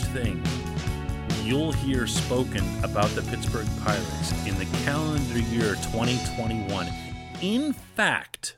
Thing you'll hear spoken about the Pittsburgh Pirates in the calendar year 2021. In fact,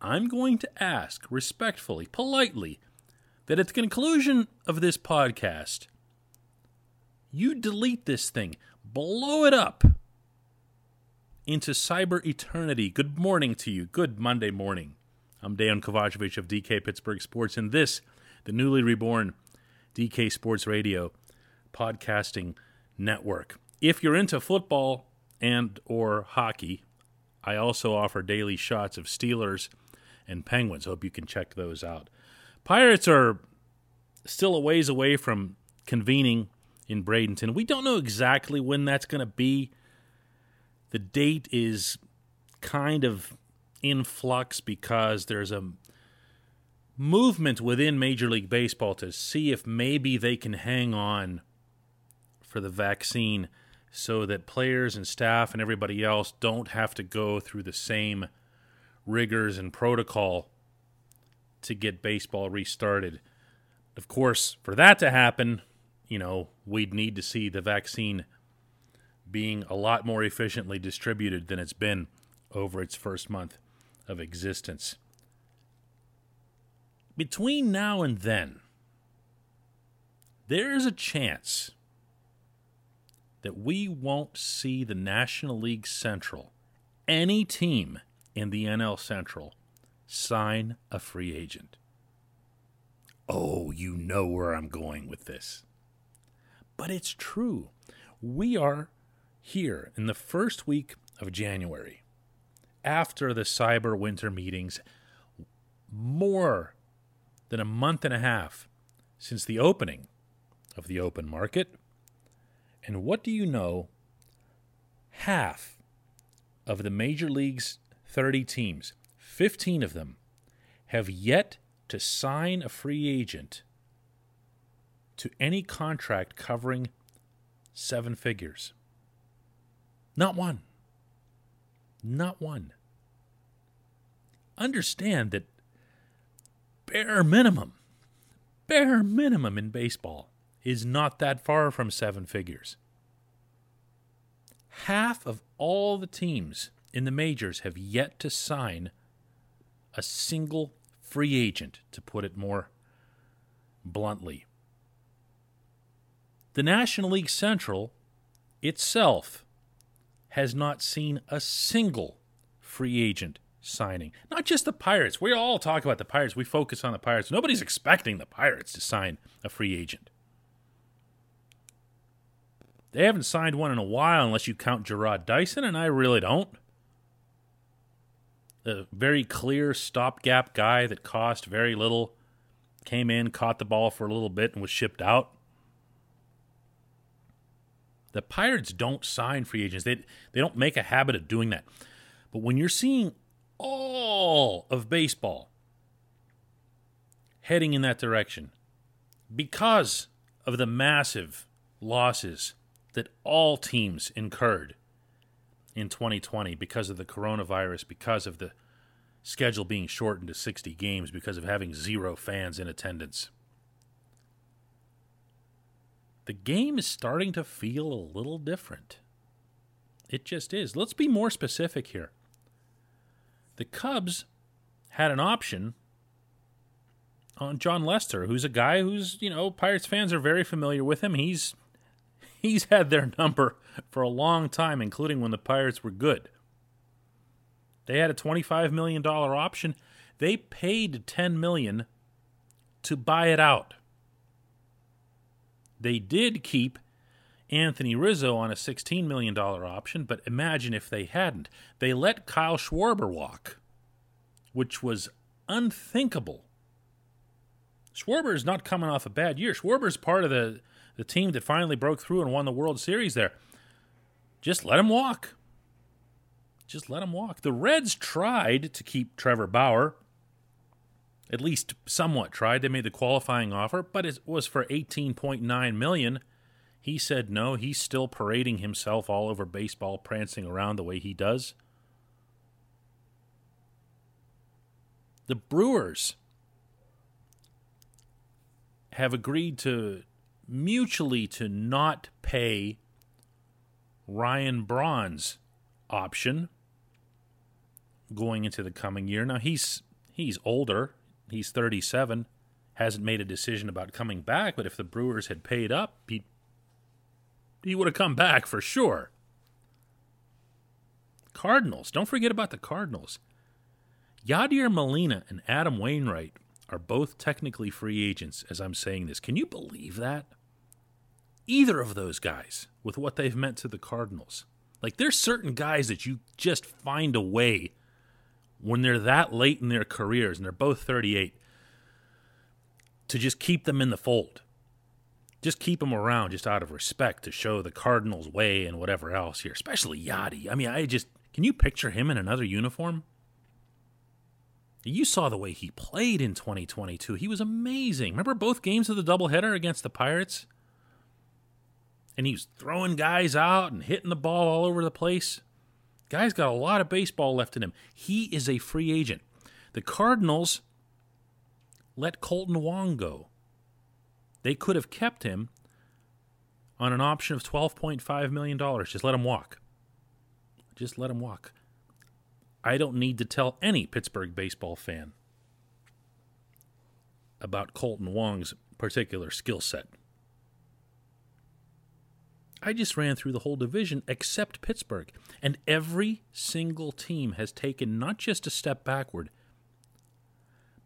I'm going to ask respectfully, politely, that at the conclusion of this podcast, you delete this thing, blow it up into cyber eternity. Good morning to you. Good Monday morning. I'm Dan Kovacevic of DK Pittsburgh Sports, and this, the newly reborn DK Sports Radio podcasting network. If you're into football and or hockey, I also offer daily shots of Steelers and Penguins. Hope you can check those out. Pirates are still a ways away from convening in Bradenton. We don't know exactly when that's going to be. The date is kind of in flux because there's a movement within Major League Baseball to see if maybe they can hang on for the vaccine so that players and staff and everybody else don't have to go through the same rigors and protocol to get baseball restarted. Of course, for that to happen, you know, we'd need to see the vaccine being a lot more efficiently distributed than it's been over its first month of existence. Between now and then, there is a chance that we won't see the National League Central, any team in the NL Central, sign a free agent. Oh, you know where I'm going with this. But it's true. We are here in the first week of January, after the cyber winter meetings, more than a month and a half since the opening of the open market. And what do you know? Half of the major league's 30 teams, 15 of them, have yet to sign a free agent to any contract covering seven figures. Not one. Not one. Understand that bare minimum, bare minimum in baseball is not that far from seven figures. Half of all the teams in the majors have yet to sign a single free agent, to put it more bluntly. The National League Central itself has not seen a single free agent signing. Not just the Pirates. We all talk about the Pirates. We focus on the Pirates. Nobody's expecting the Pirates to sign a free agent. They haven't signed one in a while unless you count Jarrod Dyson, and I really don't. A very clear stopgap guy that cost very little, came in, caught the ball for a little bit, and was shipped out. The Pirates don't sign free agents. They they don't make a habit of doing that. But when you're seeing all of baseball heading in that direction because of the massive losses that all teams incurred in 2020 because of the coronavirus, because of the schedule being shortened to 60 games, because of having zero fans in attendance. The game is starting to feel a little different. It just is. Let's be more specific here. The Cubs had an option on Jon Lester, who's a guy who's, you know, Pirates fans are very familiar with him. He's he's had their number for a long time, including when the Pirates were good. They had a $25 million option. They paid 10 million to buy it out. They did keep Anthony Rizzo on a $16 million option, but imagine if they hadn't. They let Kyle Schwarber walk, which was unthinkable. Schwarber is not coming off a bad year. Schwarber is part of the, the team that finally broke through and won the World Series there. Just let him walk. Just let him walk. The Reds tried to keep Trevor Bauer, at least somewhat tried. They made the qualifying offer, but it was for 18.9 million. He said no. He's still parading himself all over baseball, prancing around the way he does. The Brewers have agreed to mutually to not pay Ryan Braun's option going into the coming year. Now he's he's older. He's 37. Hasn't made a decision about coming back, but if the Brewers had paid up, he he would have come back for sure. Cardinals. Don't forget about the Cardinals. Yadier Molina and Adam Wainwright are both technically free agents as I'm saying this. Can you believe that? Either of those guys with what they've meant to the Cardinals. Like there's certain guys that you just find a way when they're that late in their careers and they're both 38 to just keep them in the fold. Just keep him around just out of respect to show the Cardinals way and whatever else here, especially Yadi. I mean, I just can you picture him in another uniform? You saw the way he played in 2022. He was amazing. Remember both games of the doubleheader against the Pirates? And he was throwing guys out and hitting the ball all over the place. Guy's got a lot of baseball left in him. He is a free agent. The Cardinals let Kolten Wong go. They could have kept him on an option of $12.5 million. Just let him walk. Just let him walk. I don't need to tell any Pittsburgh baseball fan about Kolten Wong's particular skill set. I just ran through the whole division except Pittsburgh, and every single team has taken not just a step backward,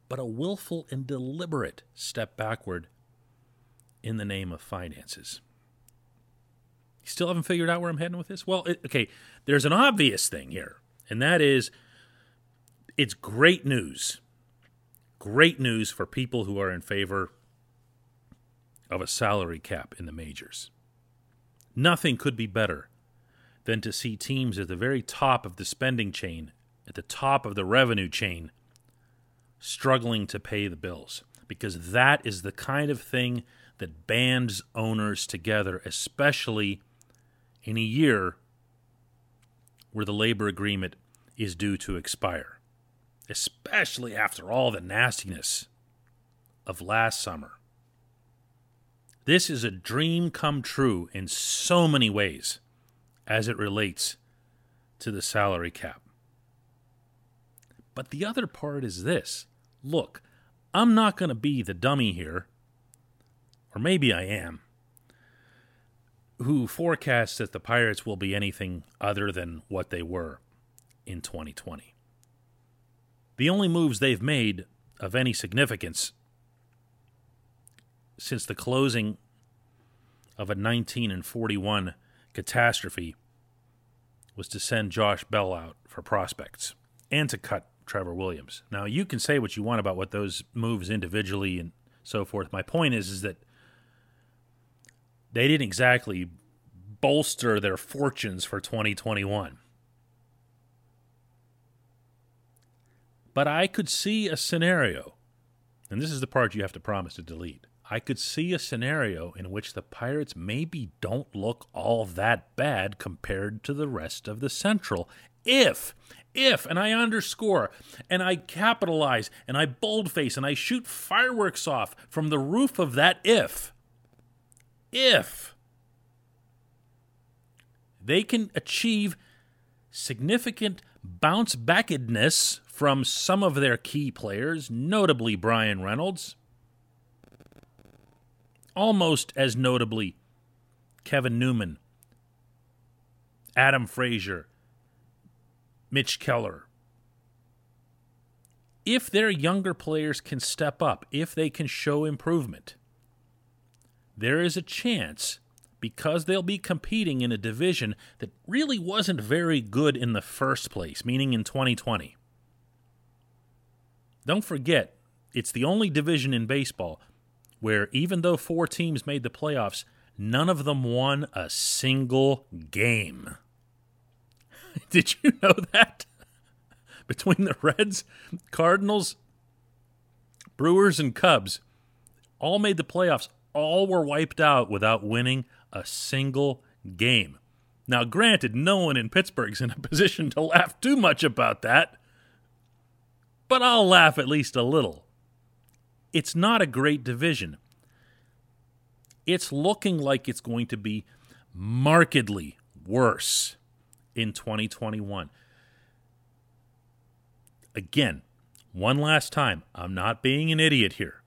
but a willful and deliberate step backward in the name of finances. You still haven't figured out where I'm heading with this? Well, it, okay, there's an obvious thing here, and that is it's great news. Great news for people who are in favor of a salary cap in the majors. Nothing could be better than to see teams at the very top of the spending chain, at the top of the revenue chain, struggling to pay the bills. Because that is the kind of thing that bands owners together, especially in a year where the labor agreement is due to expire, especially after all the nastiness of last summer. This is a dream come true in so many ways as it relates to the salary cap. But the other part is this look, I'm not going to be the dummy here, or maybe I am, who forecasts that the Pirates will be anything other than what they were in 2020. The only moves they've made of any significance since the closing of a 19 and 41 catastrophe was to send Josh Bell out for prospects and to cut Trevor Williams. Now you can say what you want about what those moves individually and so forth. My point is is that they didn't exactly bolster their fortunes for 2021. But I could see a scenario, and this is the part you have to promise to delete. I could see a scenario in which the Pirates maybe don't look all that bad compared to the rest of the Central. If, if, and I underscore, and I capitalize, and I boldface, and I shoot fireworks off from the roof of that if, if they can achieve significant bounce backedness from some of their key players, notably Bryan Reynolds, almost as notably Kevin Newman, Adam Frazier, Mitch Keller. if their younger players can step up, if they can show improvement, there is a chance because they'll be competing in a division that really wasn't very good in the first place, meaning in 2020. Don't forget, it's the only division in baseball where even though four teams made the playoffs, none of them won a single game. Did you know that? Between the Reds, Cardinals, Brewers, and Cubs, all made the playoffs. All were wiped out without winning a single game. Now, granted, no one in Pittsburgh's in a position to laugh too much about that, but I'll laugh at least a little. It's not a great division. It's looking like it's going to be markedly worse in 2021. Again, one last time, I'm not being an idiot here.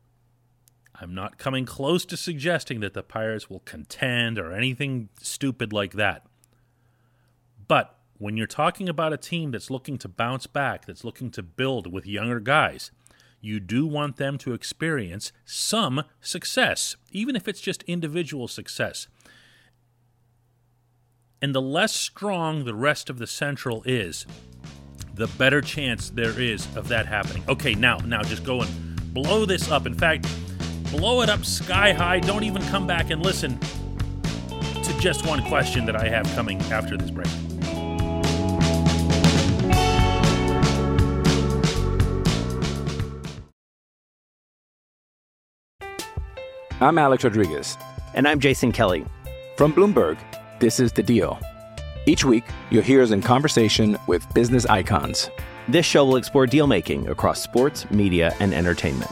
I'm not coming close to suggesting that the Pirates will contend or anything stupid like that. But when you're talking about a team that's looking to bounce back, that's looking to build with younger guys, you do want them to experience some success, even if it's just individual success. And the less strong the rest of the Central is, the better chance there is of that happening. Okay, now, now just go and blow this up. In fact, blow it up sky high. Don't even come back and listen to just one question that I have coming after this break. I'm Alex Rodriguez. And I'm Jason Kelly. From Bloomberg, this is The Deal. Each week, you'll hear us in conversation with business icons. This show will explore deal making across sports, media, and entertainment.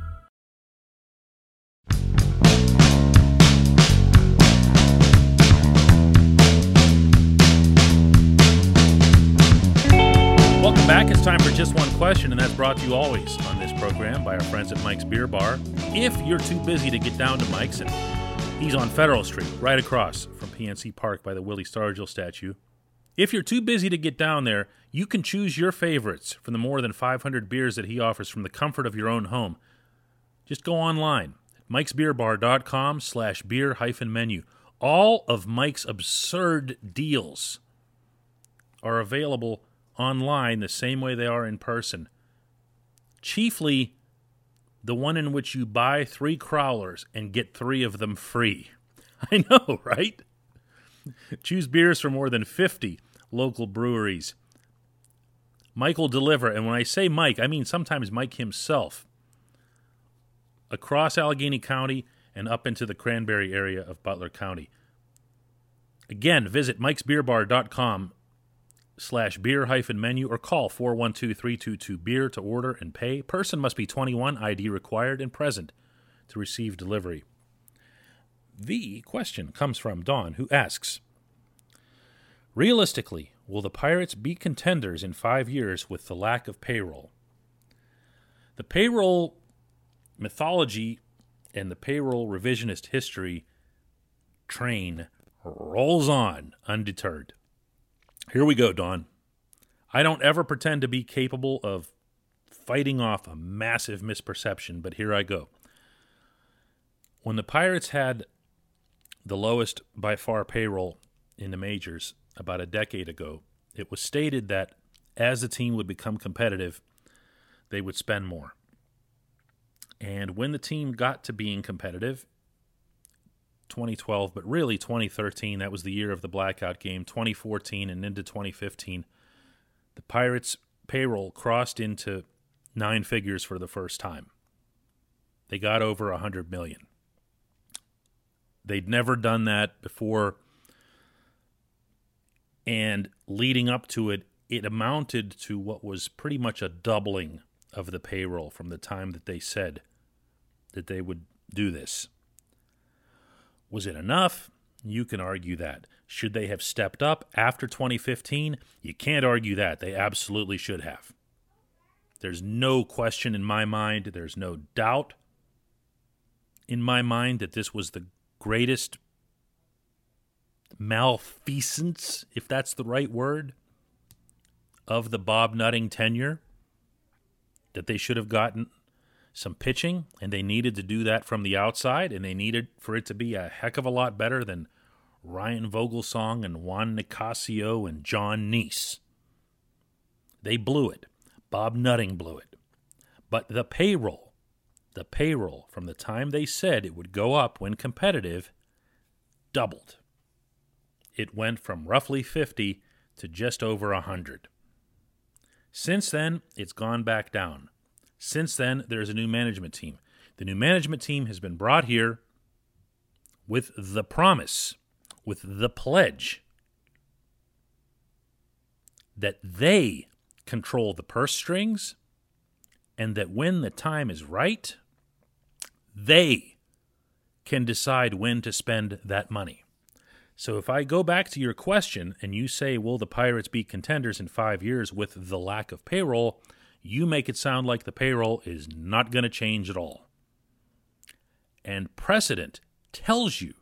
Back. It's time for just one question, and that's brought to you always on this program by our friends at Mike's Beer Bar. If you're too busy to get down to Mike's, and he's on Federal Street, right across from PNC Park by the Willie Stargell statue. If you're too busy to get down there, you can choose your favorites from the more than 500 beers that he offers from the comfort of your own home. Just go online mikesbeerbar.com slash beer hyphen menu. All of Mike's absurd deals are available online the same way they are in person. Chiefly the one in which you buy three crowlers and get three of them free. I know, right? Choose beers from more than 50 local breweries. Mike will deliver, and when I say Mike, I mean sometimes Mike himself, across Allegheny County and up into the Cranberry area of Butler County. Again, visit mikesbeerbar.com slash beer hyphen menu or call 412-322-beer to order and pay. Person must be 21, ID required, and present to receive delivery. The question comes from Dawn, who asks, Realistically, will the Pirates be contenders in five years with the lack of payroll? The payroll mythology and the payroll revisionist history train rolls on undeterred. Here we go, Don. I don't ever pretend to be capable of fighting off a massive misperception, but here I go. When the Pirates had the lowest by far payroll in the majors about a decade ago, it was stated that as the team would become competitive, they would spend more. And when the team got to being competitive, 2012, but really 2013, that was the year of the blackout game, 2014 and into 2015, the Pirates' payroll crossed into nine figures for the first time. They got over a hundred million. They'd never done that before, and leading up to it, it amounted to what was pretty much a doubling of the payroll from the time that they said that they would do this. Was it enough? You can argue that. Should they have stepped up after 2015? You can't argue that. They absolutely should have. There's no question in my mind, there's no doubt in my mind that this was the greatest malfeasance, if that's the right word, of the Bob Nutting tenure. That they should have gotten some pitching, and they needed to do that from the outside, and they needed for it to be a heck of a lot better than Ryan Vogelsong and Juan Nicasio and Jon Niese. They blew it. Bob Nutting blew it. But the payroll, the payroll from the time they said it would go up when competitive, doubled. It went from roughly 50 to just over a 100. Since then, it's gone back down. Since then, there's a new management team. The new management team has been brought here with the promise, with the pledge that they control the purse strings and that when the time is right, they can decide when to spend that money. So if I go back to your question and you say, will the Pirates be contenders in five years with the lack of payroll? You make it sound like the payroll is not going to change at all. And precedent tells you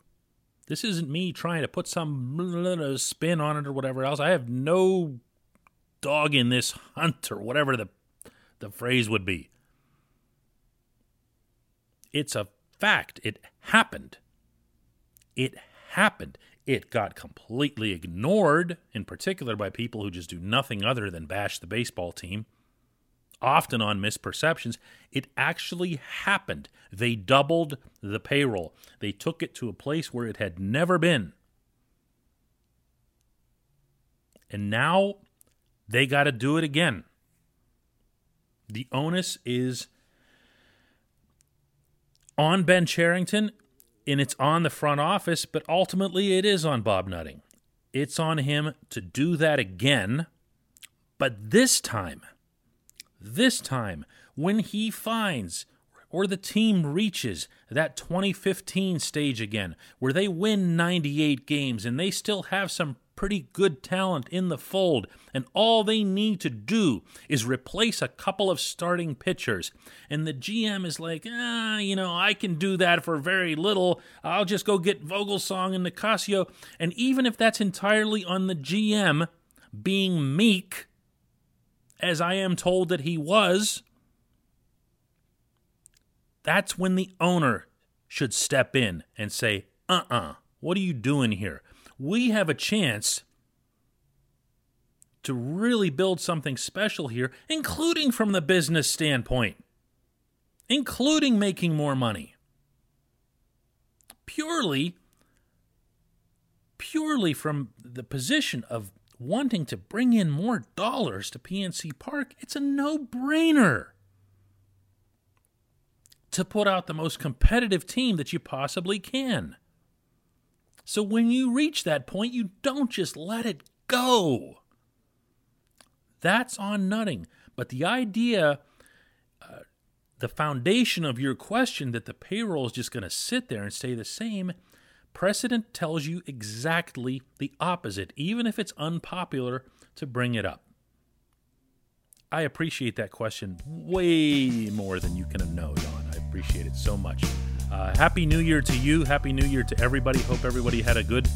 this isn't me trying to put some spin on it or whatever else. I have no dog in this hunt or whatever the, the phrase would be. It's a fact. It happened. It happened. It got completely ignored, in particular by people who just do nothing other than bash the baseball team often on misperceptions. It actually happened. They doubled the payroll, they took it to a place where it had never been. And now they got to do it again. The onus is on Ben Cherington and it's on the front office, but ultimately it is on Bob Nutting. It's on him to do that again, but this time this time, when he finds or the team reaches that 2015 stage again, where they win 98 games and they still have some pretty good talent in the fold, and all they need to do is replace a couple of starting pitchers. And the GM is like, ah, you know, I can do that for very little. I'll just go get Vogelsong and Nicasio. And even if that's entirely on the GM being meek, as I am told that he was, that's when the owner should step in and say, uh uh-uh, uh, what are you doing here? We have a chance to really build something special here, including from the business standpoint, including making more money. Purely, purely from the position of wanting to bring in more dollars to PNC Park, it's a no brainer to put out the most competitive team that you possibly can. So when you reach that point, you don't just let it go. That's on nutting. But the idea, uh, the foundation of your question that the payroll is just going to sit there and stay the same Precedent tells you exactly the opposite, even if it's unpopular to bring it up. I appreciate that question way more than you can know, Don. I appreciate it so much. Uh, Happy New Year to you. Happy New Year to everybody. Hope everybody had a good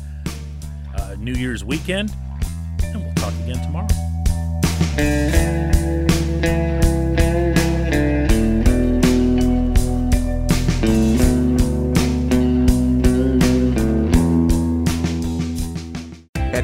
uh, New Year's weekend. And we'll talk again tomorrow.